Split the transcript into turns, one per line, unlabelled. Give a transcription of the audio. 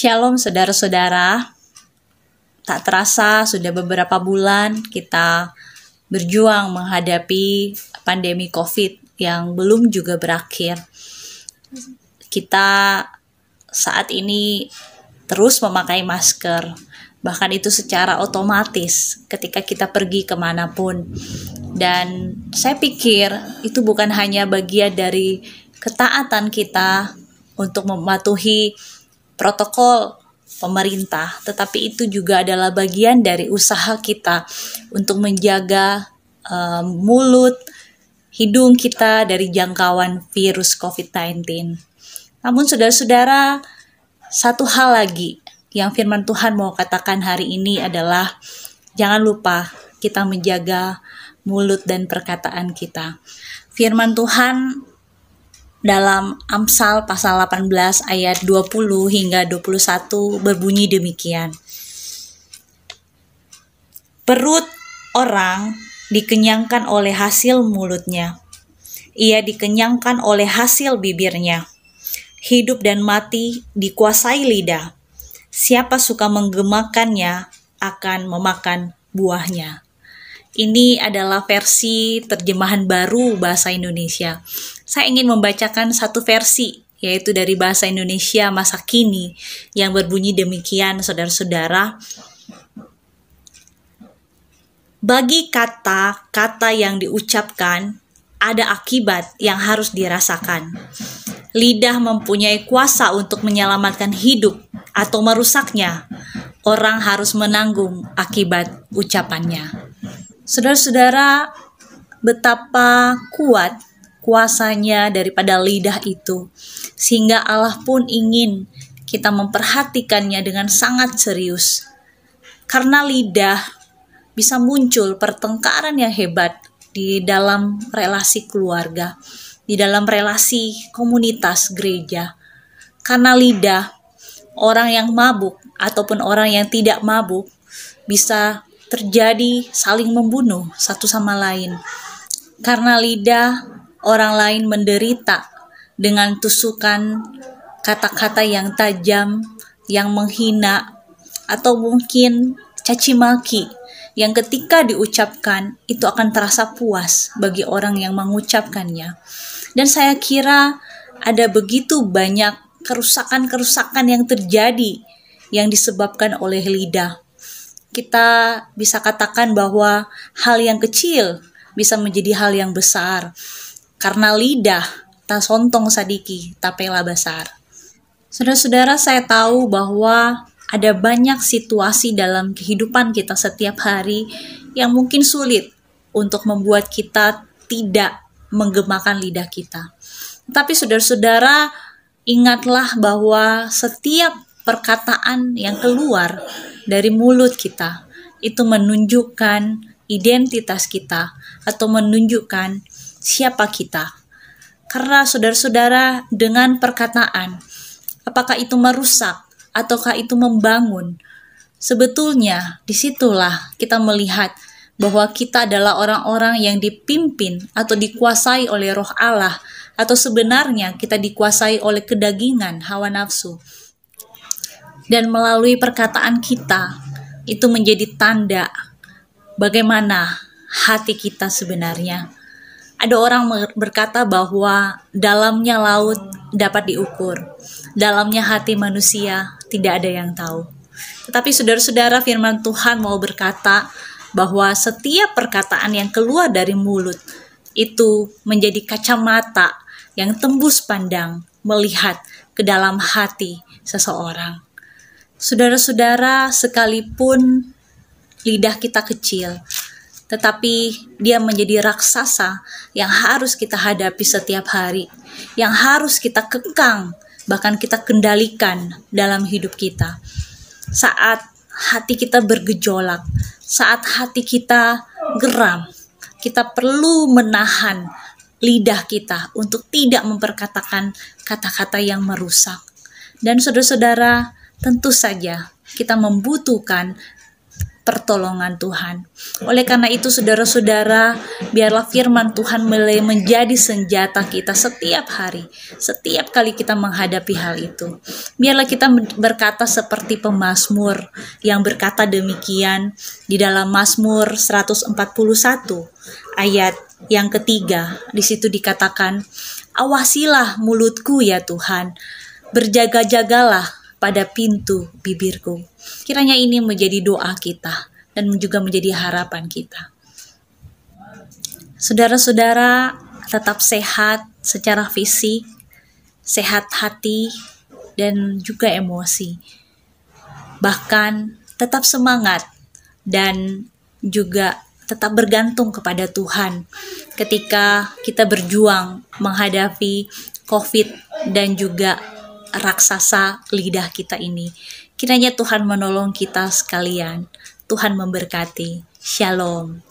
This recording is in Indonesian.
Shalom saudara-saudara. Tak terasa sudah beberapa bulan kita berjuang menghadapi pandemi Covid yang belum juga berakhir. Kita saat ini terus memakai masker, bahkan itu secara otomatis ketika kita pergi ke mana pun. Dan saya pikir itu bukan hanya bagian dari ketaatan kita untuk mematuhi protokol pemerintah, tetapi itu juga adalah bagian dari usaha kita untuk menjaga uh, mulut, hidung kita dari jangkauan virus COVID-19. Namun saudara-saudara, satu hal lagi yang firman Tuhan mau katakan hari ini adalah jangan lupa kita menjaga mulut dan perkataan kita. Firman Tuhan dalam Amsal pasal 18 ayat 20 hingga 21 berbunyi demikian. Perut orang dikenyangkan oleh hasil mulutnya. Ia dikenyangkan oleh hasil bibirnya. Hidup dan mati dikuasai lidah. Siapa suka menggemakannya akan memakan buahnya. Ini adalah versi terjemahan baru bahasa Indonesia. Saya ingin membacakan satu versi, yaitu dari bahasa Indonesia masa kini, yang berbunyi demikian, saudara-saudara. Bagi kata-kata yang diucapkan, ada akibat yang harus dirasakan. Lidah mempunyai kuasa untuk menyelamatkan hidup atau merusaknya. Orang harus menanggung akibat ucapannya. Saudara-saudara, betapa kuat kuasanya daripada lidah itu, sehingga Allah pun ingin kita memperhatikannya dengan sangat serius. Karena lidah bisa muncul pertengkaran yang hebat di dalam relasi keluarga, di dalam relasi komunitas gereja. Karena lidah, orang yang mabuk ataupun orang yang tidak mabuk bisa terjadi saling membunuh satu sama lain. Karena lidah orang lain menderita dengan tusukan kata-kata yang tajam, yang menghina, atau mungkin caci maki yang ketika diucapkan itu akan terasa puas bagi orang yang mengucapkannya. Dan saya kira ada begitu banyak kerusakan-kerusakan yang terjadi yang disebabkan oleh lidah kita bisa katakan bahwa hal yang kecil bisa menjadi hal yang besar. Karena lidah tak sontong sadiki tapela besar. Saudara-saudara, saya tahu bahwa ada banyak situasi dalam kehidupan kita setiap hari yang mungkin sulit untuk membuat kita tidak menggemakan lidah kita. Tapi saudara-saudara, ingatlah bahwa setiap perkataan yang keluar dari mulut kita itu menunjukkan identitas kita atau menunjukkan siapa kita. Karena saudara-saudara dengan perkataan, apakah itu merusak ataukah itu membangun, sebetulnya di situlah kita melihat bahwa kita adalah orang-orang yang dipimpin atau dikuasai oleh roh Allah atau sebenarnya kita dikuasai oleh kedagingan hawa nafsu dan melalui perkataan kita itu menjadi tanda bagaimana hati kita sebenarnya. Ada orang berkata bahwa dalamnya laut dapat diukur, dalamnya hati manusia tidak ada yang tahu. Tetapi saudara-saudara firman Tuhan mau berkata bahwa setiap perkataan yang keluar dari mulut itu menjadi kacamata yang tembus pandang melihat ke dalam hati seseorang. Saudara-saudara, sekalipun lidah kita kecil, tetapi dia menjadi raksasa yang harus kita hadapi setiap hari, yang harus kita kekang, bahkan kita kendalikan dalam hidup kita. Saat hati kita bergejolak, saat hati kita geram, kita perlu menahan lidah kita untuk tidak memperkatakan kata-kata yang merusak. Dan saudara-saudara, tentu saja kita membutuhkan pertolongan Tuhan. Oleh karena itu saudara-saudara, biarlah firman Tuhan mulai menjadi senjata kita setiap hari, setiap kali kita menghadapi hal itu. Biarlah kita berkata seperti pemazmur yang berkata demikian di dalam Mazmur 141 ayat yang ketiga. Di situ dikatakan, "Awasilah mulutku ya Tuhan, berjaga-jagalah pada pintu bibirku. Kiranya ini menjadi doa kita dan juga menjadi harapan kita. Saudara-saudara, tetap sehat secara fisik, sehat hati, dan juga emosi. Bahkan tetap semangat dan juga tetap bergantung kepada Tuhan ketika kita berjuang menghadapi COVID dan juga raksasa lidah kita ini. Kiranya Tuhan menolong kita sekalian. Tuhan memberkati. Shalom.